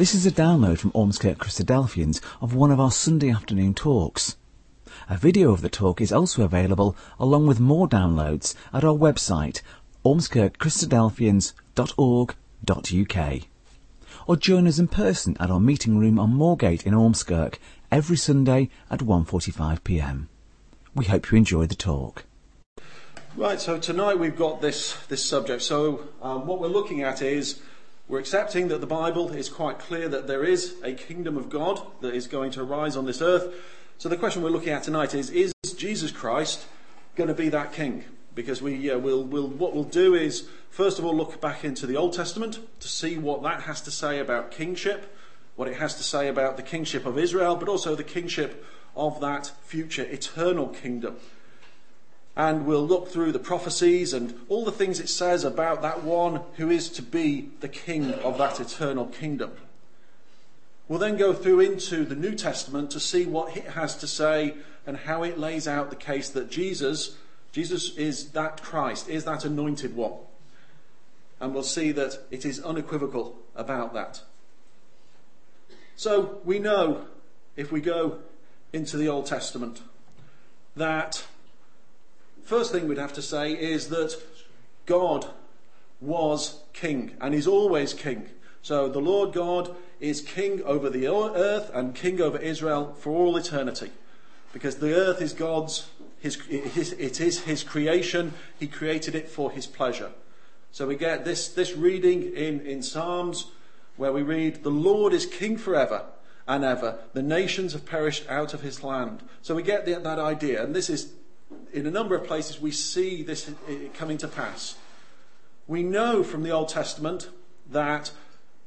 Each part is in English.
This is a download from Ormskirk Christadelphians of one of our Sunday afternoon talks. A video of the talk is also available along with more downloads at our website ormskirkchristadelphians.org.uk or join us in person at our meeting room on Moorgate in Ormskirk every Sunday at 1.45pm. We hope you enjoy the talk. Right, so tonight we've got this, this subject. So um, what we're looking at is we're accepting that the Bible is quite clear that there is a kingdom of God that is going to arise on this earth. So the question we're looking at tonight is, is Jesus Christ going to be that king? Because we, yeah, we'll, we'll, what we'll do is, first of all, look back into the Old Testament to see what that has to say about kingship, what it has to say about the kingship of Israel, but also the kingship of that future eternal kingdom and we'll look through the prophecies and all the things it says about that one who is to be the king of that eternal kingdom. We'll then go through into the New Testament to see what it has to say and how it lays out the case that Jesus, Jesus is that Christ, is that anointed one. And we'll see that it is unequivocal about that. So we know, if we go into the Old Testament, that First thing we'd have to say is that God was king and is always king. So the Lord God is king over the earth and king over Israel for all eternity. Because the earth is God's, his, it is his creation. He created it for his pleasure. So we get this, this reading in, in Psalms where we read, The Lord is king forever and ever. The nations have perished out of his land. So we get the, that idea. And this is in a number of places we see this eh, coming to pass. We know from the Old Testament that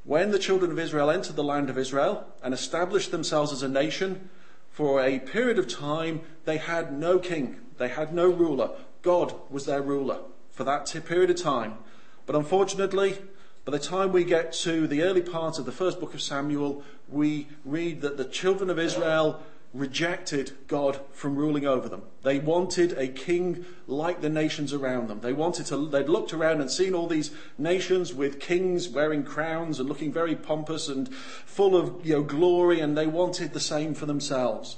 when the children of Israel entered the land of Israel and established themselves as a nation, for a period of time they had no king, they had no ruler. God was their ruler for that period of time. But unfortunately, by the time we get to the early part of the first book of Samuel, we read that the children of Israel rejected God from ruling over them. They wanted a king like the nations around them. They wanted to, they'd looked around and seen all these nations with kings wearing crowns and looking very pompous and full of you know, glory, and they wanted the same for themselves.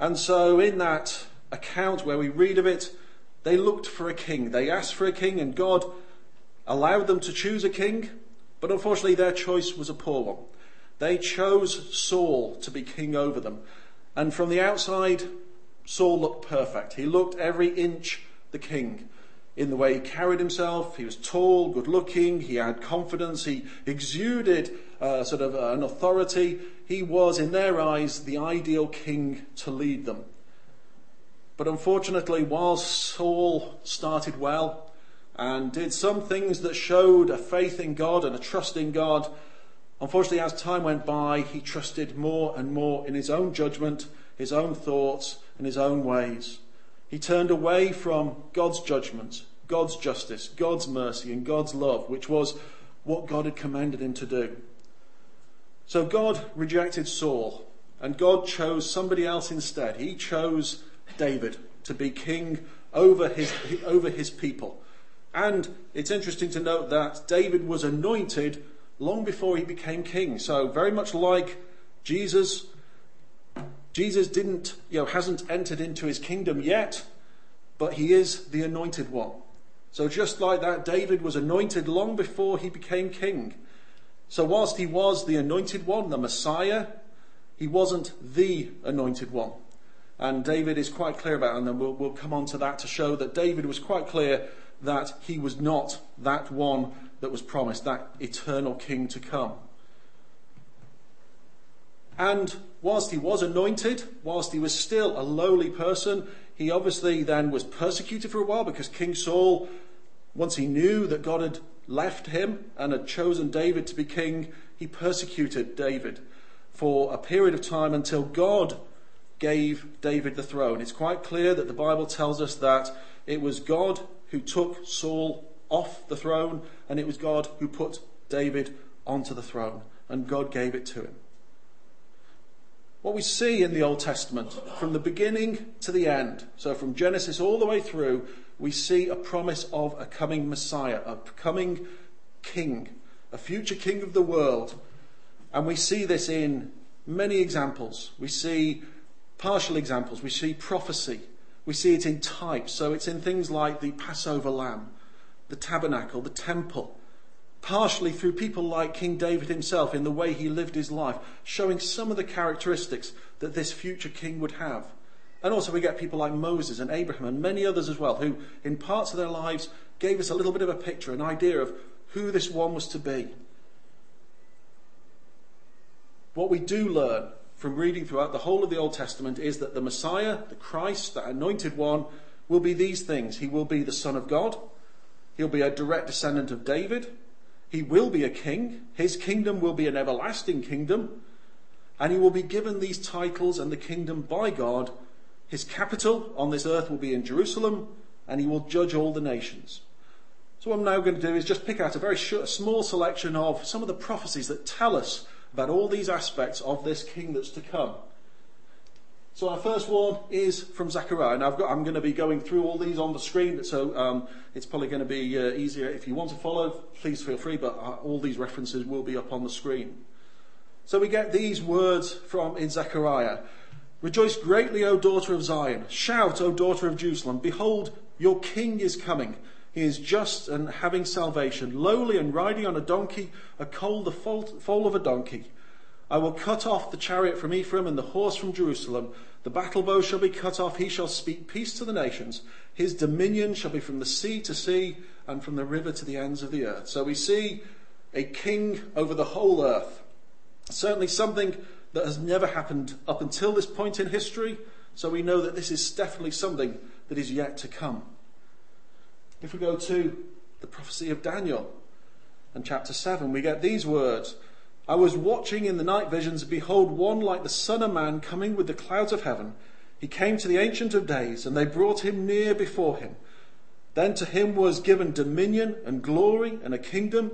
And so in that account where we read of it, they looked for a king. They asked for a king, and God allowed them to choose a king, but unfortunately their choice was a poor one. They chose Saul to be king over them. And from the outside, Saul looked perfect. He looked every inch the king in the way he carried himself. He was tall, good looking, he had confidence, he exuded uh, sort of uh, an authority. He was, in their eyes, the ideal king to lead them. But unfortunately, while Saul started well and did some things that showed a faith in God and a trust in God, Unfortunately, as time went by, he trusted more and more in his own judgment, his own thoughts, and his own ways. He turned away from God's judgment, God's justice, God's mercy, and God's love, which was what God had commanded him to do. So God rejected Saul, and God chose somebody else instead. He chose David to be king over his, over his people. And it's interesting to note that David was anointed long before he became king. So very much like Jesus, Jesus didn't, you know, hasn't entered into his kingdom yet, but he is the anointed one. So just like that, David was anointed long before he became king. So whilst he was the anointed one, the Messiah, he wasn't the anointed one. And David is quite clear about and then we'll, we'll come on to that to show that David was quite clear that he was not that one that was promised, that eternal king to come. And whilst he was anointed, whilst he was still a lowly person, he obviously then was persecuted for a while because King Saul, once he knew that God had left him and had chosen David to be king, he persecuted David for a period of time until God gave David the throne. It's quite clear that the Bible tells us that it was God who took Saul off the throne, and it was God who put David onto the throne, and God gave it to him. What we see in the Old Testament, from the beginning to the end, so from Genesis all the way through, we see a promise of a coming Messiah, a coming king, a future king of the world. And we see this in many examples. We see partial examples. We see prophecy. We see it in types. So it's in things like the Passover lamb, the tabernacle, the temple. Partially through people like King David himself in the way he lived his life, showing some of the characteristics that this future king would have. And also we get people like Moses and Abraham and many others as well, who in parts of their lives gave us a little bit of a picture, an idea of who this one was to be. What we do learn from reading throughout the whole of the Old Testament is that the Messiah, the Christ, the anointed one, will be these things. He will be the Son of God. He'll be a direct descendant of David. He will be a king. His kingdom will be an everlasting kingdom. And he will be given these titles and the kingdom by God. His capital on this earth will be in Jerusalem, and he will judge all the nations. So, what I'm now going to do is just pick out a very short, small selection of some of the prophecies that tell us about all these aspects of this king that's to come. So our first one is from Zechariah, and got, I'm going to be going through all these on the screen, so um, it's probably going to be uh, easier. If you want to follow, please feel free, but uh, all these references will be up on the screen. So we get these words from in Zechariah. Rejoice greatly, O daughter of Zion. Shout, O daughter of Jerusalem. Behold, your king is coming. He is just and having salvation, lowly and riding on a donkey, a colt the foal of a donkey. I will cut off the chariot from Ephraim and the horse from Jerusalem. The battle bow shall be cut off. He shall speak peace to the nations. His dominion shall be from the sea to sea and from the river to the ends of the earth. So we see a king over the whole earth. Certainly something that has never happened up until this point in history. So we know that this is definitely something that is yet to come. If we go to the prophecy of Daniel and chapter 7, we get these words I was watching in the night visions, behold, one like the Son of Man coming with the clouds of heaven. He came to the Ancient of Days, and they brought him near before him. Then to him was given dominion and glory and a kingdom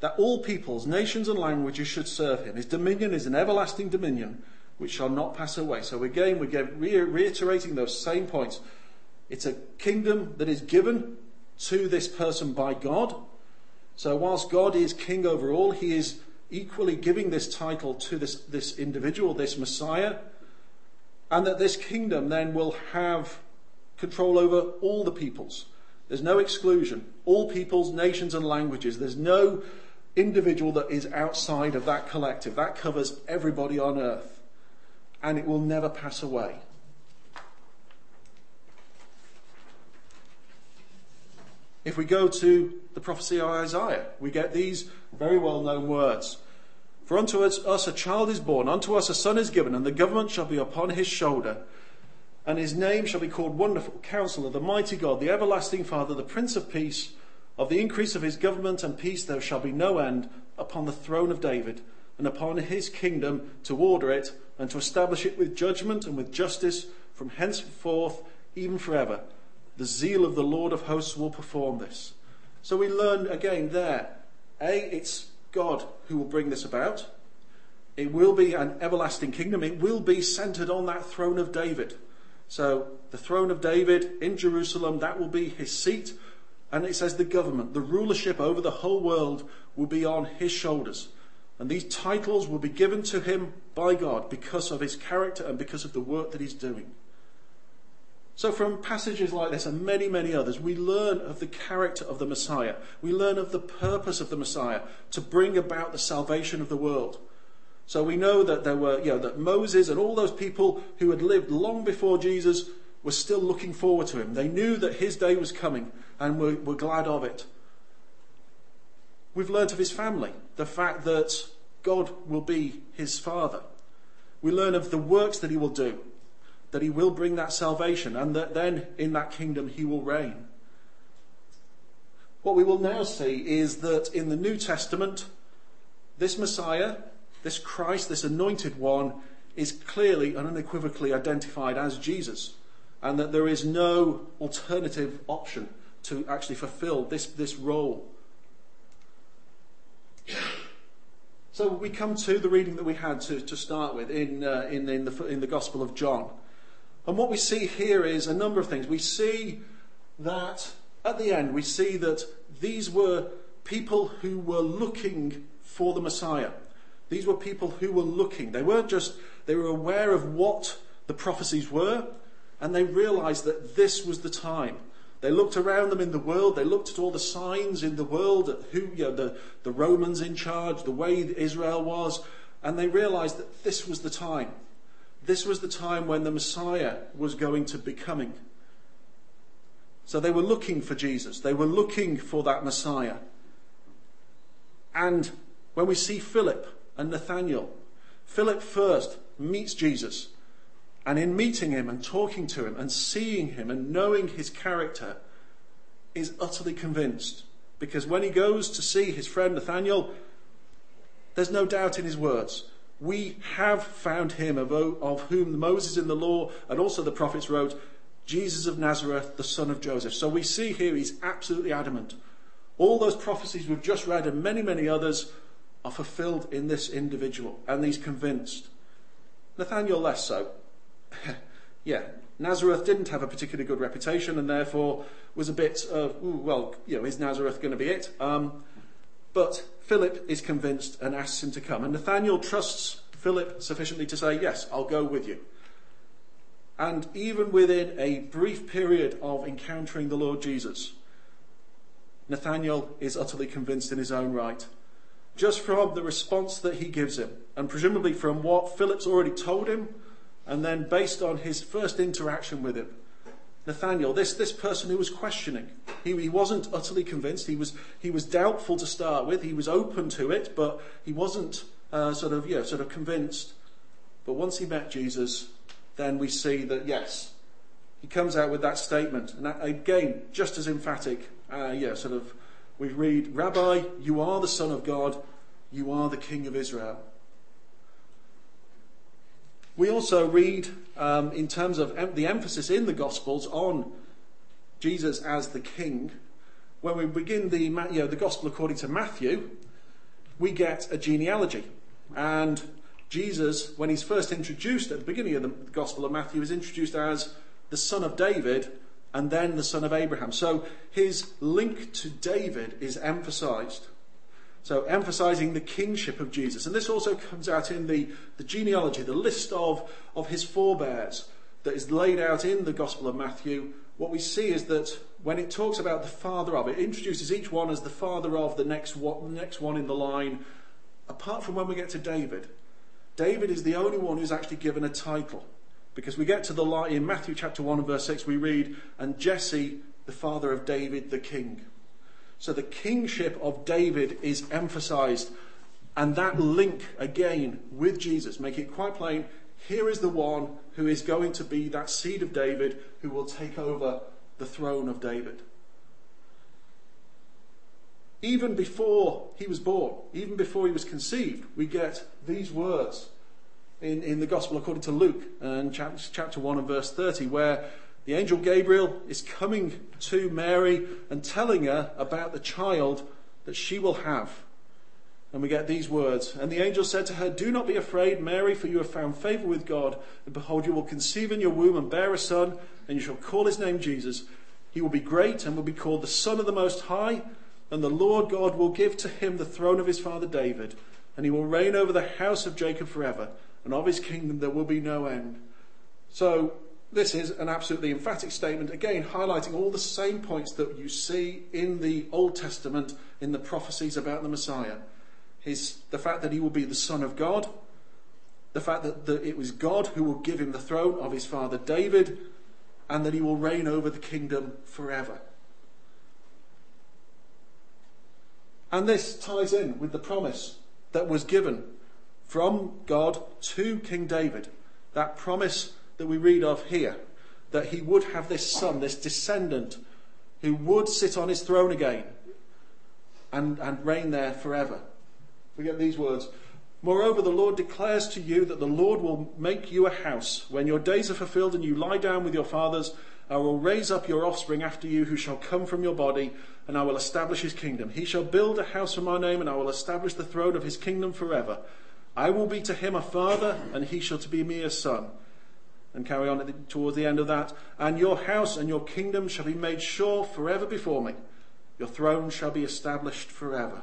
that all peoples, nations, and languages should serve him. His dominion is an everlasting dominion which shall not pass away. So again, we're reiterating those same points. It's a kingdom that is given to this person by God. So whilst God is king over all, he is equally giving this title to this, this individual, this Messiah, and that this kingdom then will have control over all the peoples. There's no exclusion. All peoples, nations, and languages. There's no individual that is outside of that collective. That covers everybody on earth. And it will never pass away. If we go to the prophecy of Isaiah, we get these very well known words. For unto us, a child is born, unto us a son is given, and the government shall be upon his shoulder. And his name shall be called Wonderful Counselor, the Mighty God, the Everlasting Father, the Prince of Peace. Of the increase of his government and peace there shall be no end upon the throne of David, and upon his kingdom to order it, and to establish it with judgment and with justice from henceforth, even forever. The zeal of the Lord of hosts will perform this. So we learn again there A, it's God who will bring this about. It will be an everlasting kingdom. It will be centered on that throne of David. So the throne of David in Jerusalem, that will be his seat. And it says the government, the rulership over the whole world will be on his shoulders. And these titles will be given to him by God because of his character and because of the work that he's doing. So, from passages like this and many, many others, we learn of the character of the Messiah. We learn of the purpose of the Messiah to bring about the salvation of the world. So we know that there were, you know, that Moses and all those people who had lived long before Jesus were still looking forward to him. They knew that his day was coming and were, were glad of it. We've learnt of his family, the fact that God will be his father. We learn of the works that he will do, that he will bring that salvation and that then in that kingdom he will reign. What we will now see is that in the New Testament, this Messiah, this Christ, this anointed one, is clearly and unequivocally identified as Jesus, and that there is no alternative option to actually fulfill this, this role. So we come to the reading that we had to, to start with in, uh, in, in, the, in the Gospel of John. And what we see here is a number of things. We see that at the end, we see that these were people who were looking for the Messiah. These were people who were looking. They weren't just, they were aware of what the prophecies were, and they realized that this was the time. They looked around them in the world, they looked at all the signs in the world, at who, you know, the, the Romans in charge, the way Israel was, and they realized that this was the time. This was the time when the Messiah was going to be coming. So they were looking for Jesus. They were looking for that Messiah. And when we see Philip and Nathaniel, Philip first meets Jesus. And in meeting him and talking to him and seeing him and knowing his character, is utterly convinced. Because when he goes to see his friend Nathaniel, there's no doubt in his words. We have found him of, whom Moses in the law and also the prophets wrote, Jesus of Nazareth, the son of Joseph. So we see here he's absolutely adamant. All those prophecies we've just read and many, many others are fulfilled in this individual, and he's convinced. Nathaniel less so. yeah, Nazareth didn't have a particularly good reputation, and therefore was a bit of, ooh, well, you know, is Nazareth going to be it? Um, but Philip is convinced and asks him to come, and Nathaniel trusts Philip sufficiently to say, yes, I'll go with you. And even within a brief period of encountering the Lord Jesus, Nathaniel is utterly convinced in his own right. Just from the response that he gives him, and presumably from what Philip's already told him, and then based on his first interaction with him. Nathaniel, this, this person who was questioning, he, he wasn't utterly convinced. He was, he was doubtful to start with. He was open to it, but he wasn't uh, sort of, yeah, sort of convinced. But once he met Jesus, then we see that yes, he comes out with that statement. And that, again, just as emphatic, uh, yeah, sort of, we read, Rabbi, you are the Son of God, you are the King of Israel. We also read, um, in terms of em- the emphasis in the Gospels on Jesus as the King, when we begin the, you know, the Gospel according to Matthew, we get a genealogy. And Jesus, when he's first introduced at the beginning of the Gospel of Matthew, is introduced as the son of David and then the son of Abraham. So his link to David is emphasized. So emphasizing the kingship of Jesus. And this also comes out in the, the genealogy, the list of, of his forebears that is laid out in the Gospel of Matthew. What we see is that when it talks about the father of, it introduces each one as the father of the next one, next one in the line, apart from when we get to David. David is the only one who's actually given a title. Because we get to the line in Matthew chapter 1 and verse 6, we read, And Jesse, the father of David the king. So the kingship of David is emphasized. And that link again with Jesus, make it quite plain here is the one who is going to be that seed of David who will take over the throne of David even before he was born, even before he was conceived, we get these words in, in the Gospel according to Luke, and chapter, chapter 1 and verse 30, where the angel Gabriel is coming to Mary and telling her about the child that she will have. And we get these words. And the angel said to her, Do not be afraid, Mary, for you have found favor with God. And behold, you will conceive in your womb and bear a son, and you shall call his name Jesus. He will be great and will be called the Son of the Most High and the Lord God will give to him the throne of his father David, and he will reign over the house of Jacob forever, and of his kingdom there will be no end. So, this is an absolutely emphatic statement, again, highlighting all the same points that you see in the Old Testament in the prophecies about the Messiah. His, the fact that he will be the Son of God, the fact that the, it was God who will give him the throne of his father David, and that he will reign over the kingdom forever. And this ties in with the promise that was given from God to King David. That promise that we read of here, that he would have this son, this descendant, who would sit on his throne again and, and reign there forever. We get these words. Moreover, the Lord declares to you that the Lord will make you a house. When your days are fulfilled and you lie down with your fathers, I will raise up your offspring after you who shall come from your body, and I will establish his kingdom. He shall build a house for my name, and I will establish the throne of his kingdom forever. I will be to him a father, and he shall to be me a son. And carry on towards the end of that. And your house and your kingdom shall be made sure forever before me. Your throne shall be established forever.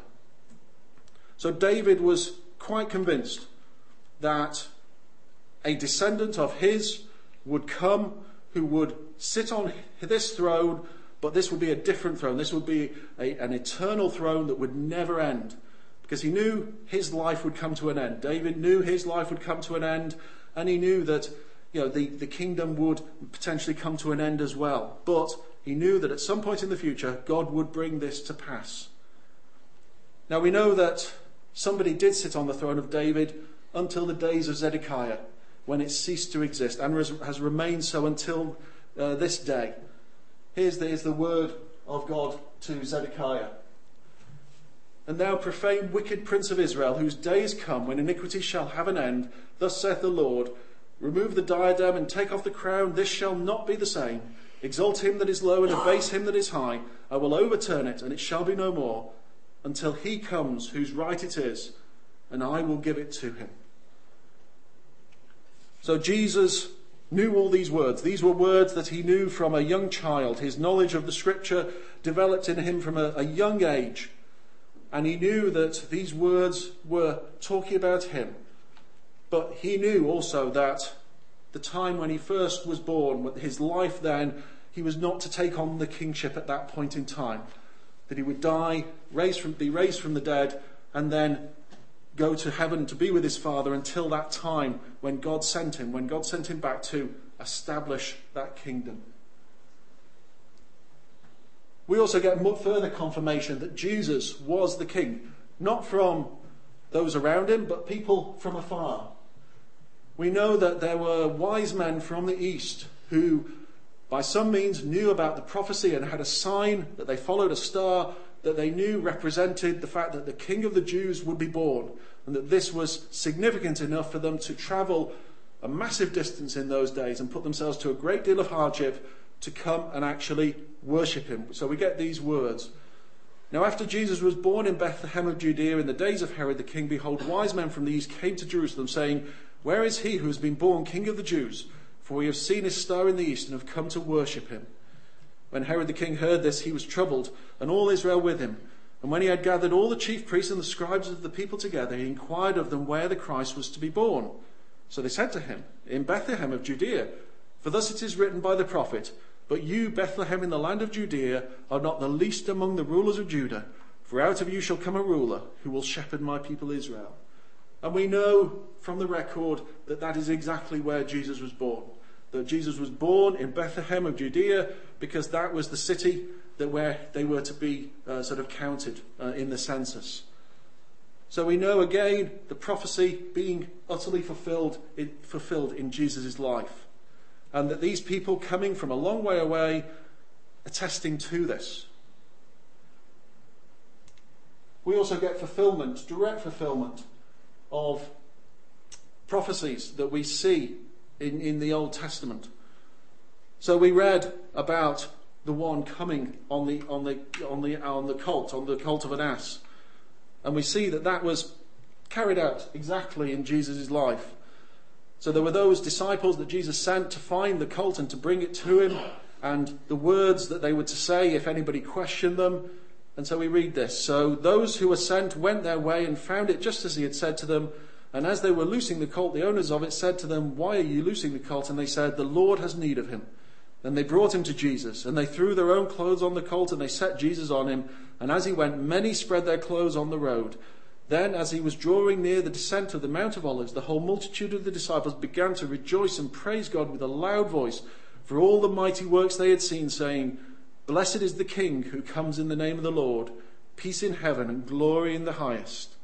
So David was quite convinced that a descendant of his would come who would sit on this throne, but this would be a different throne. This would be a, an eternal throne that would never end. Because he knew his life would come to an end. David knew his life would come to an end, and he knew that you know, the, the kingdom would potentially come to an end as well. But he knew that at some point in the future, God would bring this to pass. Now we know that somebody did sit on the throne of David until the days of Zedekiah, when it ceased to exist, and has remained so until uh, this day. Here's the, here's the word of God to Zedekiah. And thou profane wicked prince of Israel, whose days come when iniquity shall have an end, thus saith the Lord, remove the diadem and take off the crown, this shall not be the same. Exalt him that is low and abase him that is high. I will overturn it, and it shall be no more, until he comes whose right it is, and I will give it to him. So Jesus knew all these words. These were words that he knew from a young child. His knowledge of the scripture developed in him from a, a young age. And he knew that these words were talking about him. But he knew also that the time when he first was born, his life then, he was not to take on the kingship at that point in time. That he would die, raised from, be raised from the dead, and then go to heaven to be with his Father until that time when God sent him, when God sent him back to establish that kingdom. We also get further confirmation that Jesus was the king, not from those around him, but people from afar. We know that there were wise men from the east who, by some means, knew about the prophecy and had a sign that they followed a star that they knew represented the fact that the king of the Jews would be born, and that this was significant enough for them to travel a massive distance in those days and put themselves to a great deal of hardship to come and actually worship him. So we get these words. Now, after Jesus was born in Bethlehem of Judea in the days of Herod the king, behold, wise men from the east came to Jerusalem, saying, Where is he who has been born king of the Jews? For we have seen his star in the east and have come to worship him. When Herod the king heard this, he was troubled, and all Israel with him. And when he had gathered all the chief priests and the scribes of the people together, he inquired of them where the Christ was to be born. So they said to him, In Bethlehem of Judea. For thus it is written by the prophet, But you, Bethlehem in the land of Judea, are not the least among the rulers of Judah, for out of you shall come a ruler who will shepherd my people Israel. And we know from the record that that is exactly where Jesus was born that Jesus was born in Bethlehem of Judea because that was the city that where they were to be uh, sort of counted uh, in the census. So we know again the prophecy being utterly fulfilled in, fulfilled in Jesus' life. And that these people coming from a long way away attesting to this. We also get fulfillment, direct fulfillment of prophecies that we see in, in the Old Testament. So we read about the one coming on the, on the, on the, on the colt, on the colt of an ass. And we see that that was carried out exactly in Jesus' life. So there were those disciples that Jesus sent to find the colt and to bring it to him, and the words that they were to say if anybody questioned them. And so we read this. So those who were sent went their way and found it just as he had said to them. And as they were loosing the colt, the owners of it said to them, Why are you loosing the colt? And they said, The Lord has need of him. Then they brought him to Jesus, and they threw their own clothes on the colt, and they set Jesus on him. And as he went, many spread their clothes on the road. Then, as he was drawing near the descent of the Mount of Olives, the whole multitude of the disciples began to rejoice and praise God with a loud voice for all the mighty works they had seen, saying, Blessed is the King who comes in the name of the Lord, peace in heaven and glory in the highest.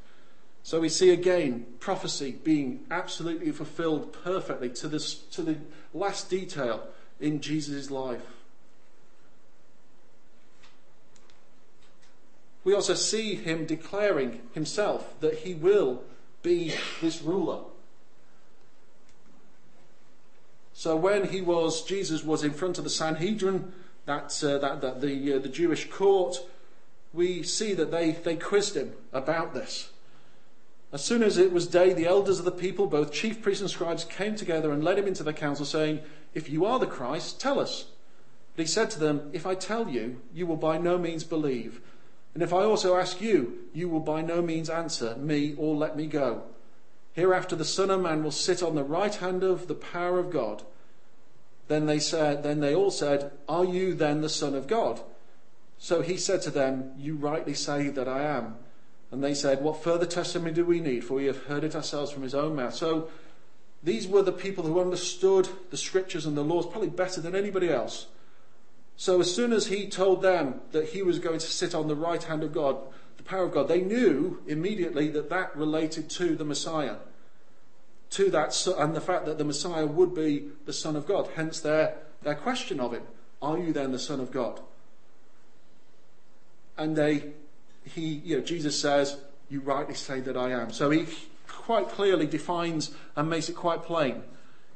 So we see again prophecy being absolutely fulfilled perfectly to, this, to the last detail in Jesus' life. We also see him declaring himself that he will be this ruler. So when he was, Jesus was in front of the Sanhedrin, that, uh, that, that the, uh, the Jewish court, we see that they, they quizzed him about this. As soon as it was day, the elders of the people, both chief priests and scribes, came together and led him into the council, saying, If you are the Christ, tell us. But he said to them, If I tell you, you will by no means believe. And if I also ask you, you will by no means answer me or let me go. Hereafter the Son of Man will sit on the right hand of the power of God. Then they said, then they all said, Are you then the Son of God? So he said to them, You rightly say that I am. And they said, What further testimony do we need? For we have heard it ourselves from his own mouth. So these were the people who understood the scriptures and the laws probably better than anybody else. So as soon as he told them that he was going to sit on the right hand of God, the power of God, they knew immediately that that related to the Messiah. To that, and the fact that the Messiah would be the Son of God. Hence their, their question of him. Are you then the Son of God? And they, he, you know, Jesus says, you rightly say that I am. So he quite clearly defines and makes it quite plain.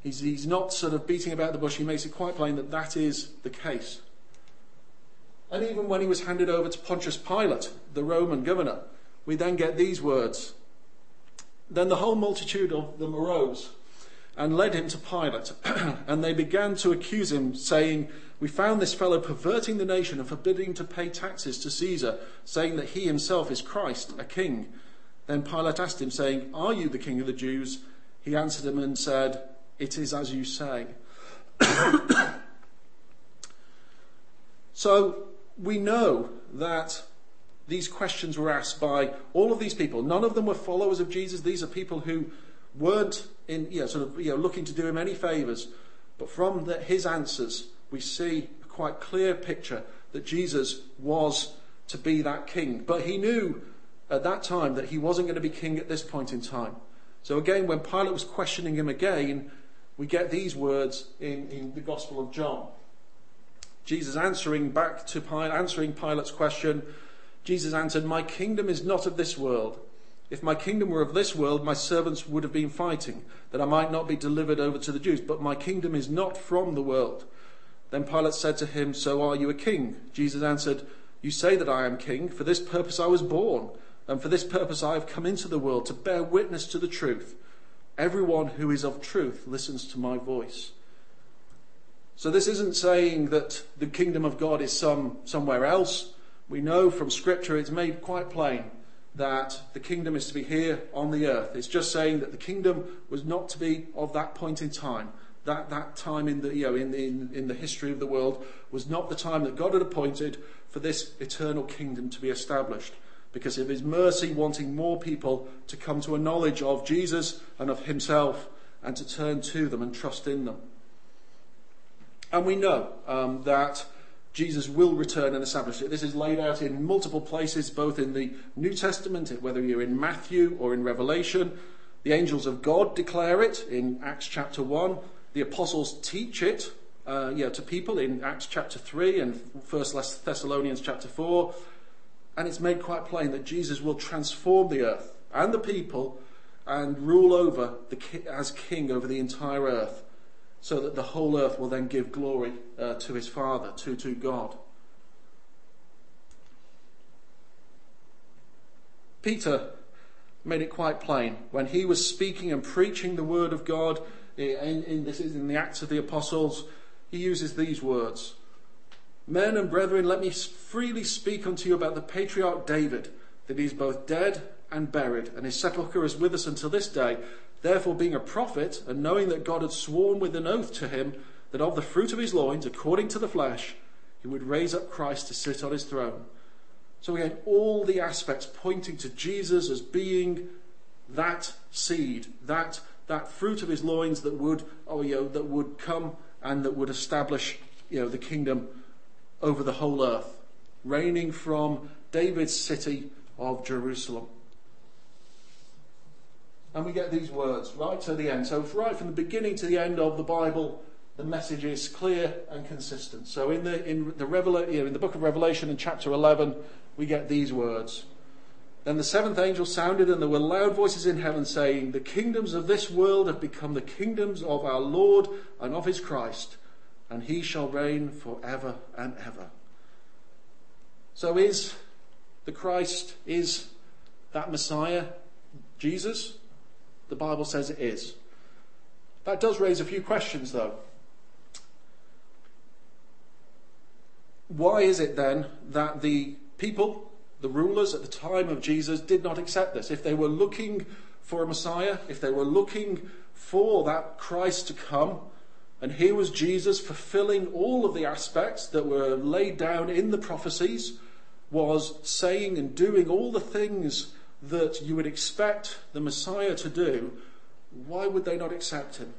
He's, he's not sort of beating about the bush. He makes it quite plain that that is the case. And even when he was handed over to Pontius Pilate, the Roman governor, we then get these words. Then the whole multitude of them arose and led him to Pilate, and they began to accuse him, saying, We found this fellow perverting the nation and forbidding to pay taxes to Caesar, saying that he himself is Christ, a king. Then Pilate asked him, saying, Are you the king of the Jews? He answered him and said, It is as you say. so we know that these questions were asked by all of these people. None of them were followers of Jesus. These are people who weren't in, you know, sort of, you know, looking to do him any favours. But from the, his answers, we see a quite clear picture that Jesus was to be that king. But he knew at that time that he wasn't going to be king at this point in time. So again, when Pilate was questioning him again, we get these words in, in the Gospel of John. Jesus answering back to Pilate, answering Pilate's question, Jesus answered, My kingdom is not of this world. If my kingdom were of this world, my servants would have been fighting, that I might not be delivered over to the Jews. But my kingdom is not from the world. Then Pilate said to him, So are you a king? Jesus answered, You say that I am king. For this purpose I was born, and for this purpose I have come into the world, to bear witness to the truth. Everyone who is of truth listens to my voice. So this isn't saying that the kingdom of God is some somewhere else. We know from scripture it's made quite plain that the kingdom is to be here on the earth. It's just saying that the kingdom was not to be of that point in time. That, that time in the, you know, in, in, in the history of the world was not the time that God had appointed for this eternal kingdom to be established. Because of his mercy, wanting more people to come to a knowledge of Jesus and of himself and to turn to them and trust in them. And we know um, that Jesus will return and establish it. This is laid out in multiple places, both in the New Testament, whether you're in Matthew or in Revelation. The angels of God declare it in Acts chapter 1. The apostles teach it uh, yeah, to people in Acts chapter 3 and 1 Thessalonians chapter 4. And it's made quite plain that Jesus will transform the earth and the people and rule over the, as king over the entire earth so that the whole earth will then give glory uh, to his Father, to, to God. Peter made it quite plain when he was speaking and preaching the word of God. In, in, this is in the Acts of the Apostles. He uses these words: "Men and brethren, let me freely speak unto you about the patriarch David, that he is both dead and buried, and his sepulchre is with us until this day. Therefore, being a prophet, and knowing that God had sworn with an oath to him that of the fruit of his loins, according to the flesh, he would raise up Christ to sit on his throne. So again, all the aspects pointing to Jesus as being that seed, that that fruit of his loins that would, oh, you know, that would come and that would establish, you know, the kingdom over the whole earth, reigning from David's city of Jerusalem. And we get these words right to the end. So, right from the beginning to the end of the Bible, the message is clear and consistent. So, in the, in the, Revela- in the book of Revelation, in chapter 11, we get these words. Then the seventh angel sounded, and there were loud voices in heaven saying, The kingdoms of this world have become the kingdoms of our Lord and of his Christ, and he shall reign for ever and ever. So, is the Christ, is that Messiah Jesus? The Bible says it is. That does raise a few questions, though. Why is it then that the people the rulers at the time of Jesus did not accept this. If they were looking for a Messiah, if they were looking for that Christ to come, and here was Jesus fulfilling all of the aspects that were laid down in the prophecies, was saying and doing all the things that you would expect the Messiah to do, why would they not accept him?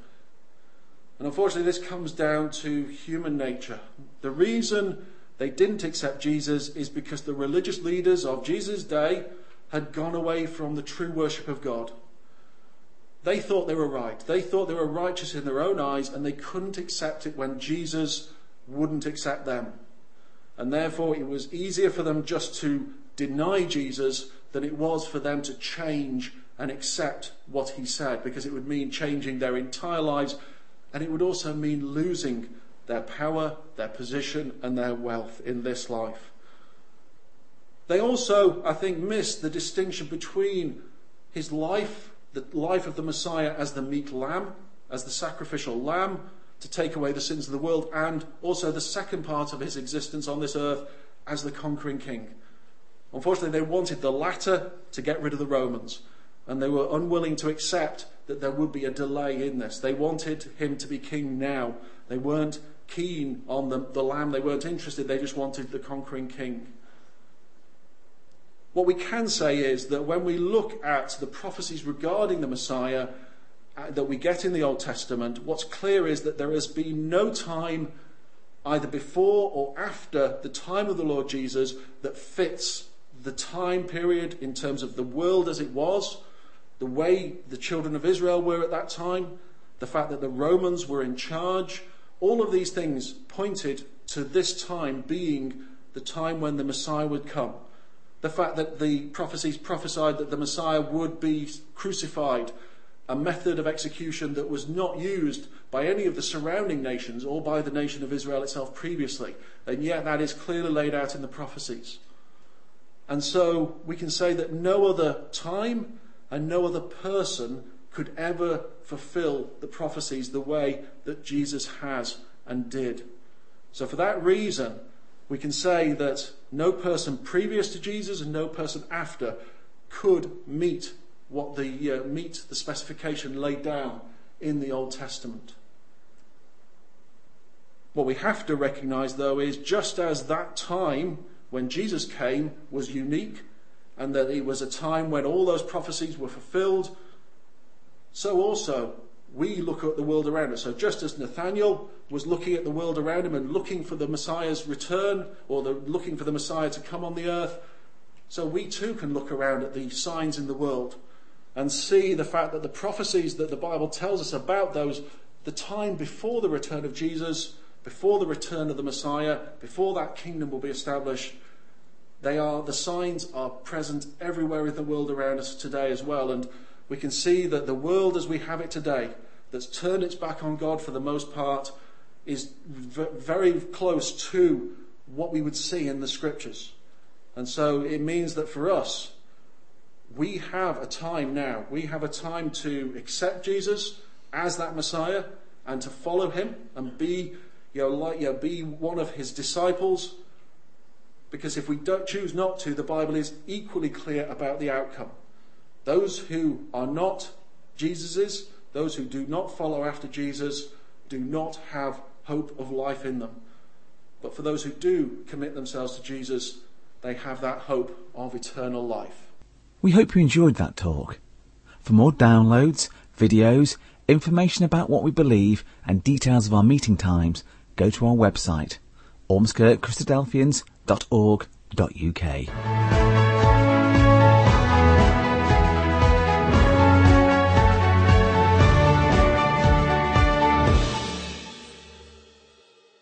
And unfortunately, this comes down to human nature. The reason they didn't accept Jesus is because the religious leaders of Jesus' day had gone away from the true worship of God. They thought they were right. They thought they were righteous in their own eyes, and they couldn't accept it when Jesus wouldn't accept them. And therefore, it was easier for them just to deny Jesus than it was for them to change and accept what he said, because it would mean changing their entire lives, and it would also mean losing their power, their position, and their wealth in this life. They also, I think, missed the distinction between his life, the life of the Messiah as the meek lamb, as the sacrificial lamb to take away the sins of the world, and also the second part of his existence on this earth as the conquering king. Unfortunately, they wanted the latter to get rid of the Romans, and they were unwilling to accept that there would be a delay in this. They wanted him to be king now. They weren't keen on the, the lamb, they weren't interested, they just wanted the conquering king. What we can say is that when we look at the prophecies regarding the Messiah Uh, that we get in the Old Testament, what's clear is that there has been no time either before or after the time of the Lord Jesus that fits the time period in terms of the world as it was, the way the children of Israel were at that time, the fact that the Romans were in charge, all of these things pointed to this time being the time when the Messiah would come. The fact that the prophecies prophesied that the Messiah would be crucified, a method of execution that was not used by any of the surrounding nations or by the nation of Israel itself previously. And yet that is clearly laid out in the prophecies. And so we can say that no other time and no other person could ever fulfill the prophecies the way that Jesus has and did. So, for that reason, we can say that no person previous to Jesus and no person after could meet what the uh, meet the specification laid down in the Old Testament. What we have to recognize, though, is just as that time when Jesus came was unique and that it was a time when all those prophecies were fulfilled so also we look at the world around us. So just as Nathaniel was looking at the world around him and looking for the Messiah's return or the, looking for the Messiah to come on the earth, so we too can look around at the signs in the world and see the fact that the prophecies that the Bible tells us about those, the time before the return of Jesus, before the return of the Messiah, before that kingdom will be established, they are, the signs are present everywhere in the world around us today as well. And we can see that the world as we have it today, that's turned its back on God for the most part, is v- very close to what we would see in the scriptures. And so it means that for us, we have a time now. We have a time to accept Jesus as that Messiah and to follow him and be, you know, like, you know, be one of his disciples. Because if we don't choose not to, the Bible is equally clear about the outcome. Those who are not Jesus's, those who do not follow after Jesus, do not have hope of life in them. But for those who do commit themselves to Jesus, they have that hope of eternal life. We hope you enjoyed that talk. For more downloads, videos, information about what we believe, and details of our meeting times, go to our website, ormskirkchristadelphians.org.uk.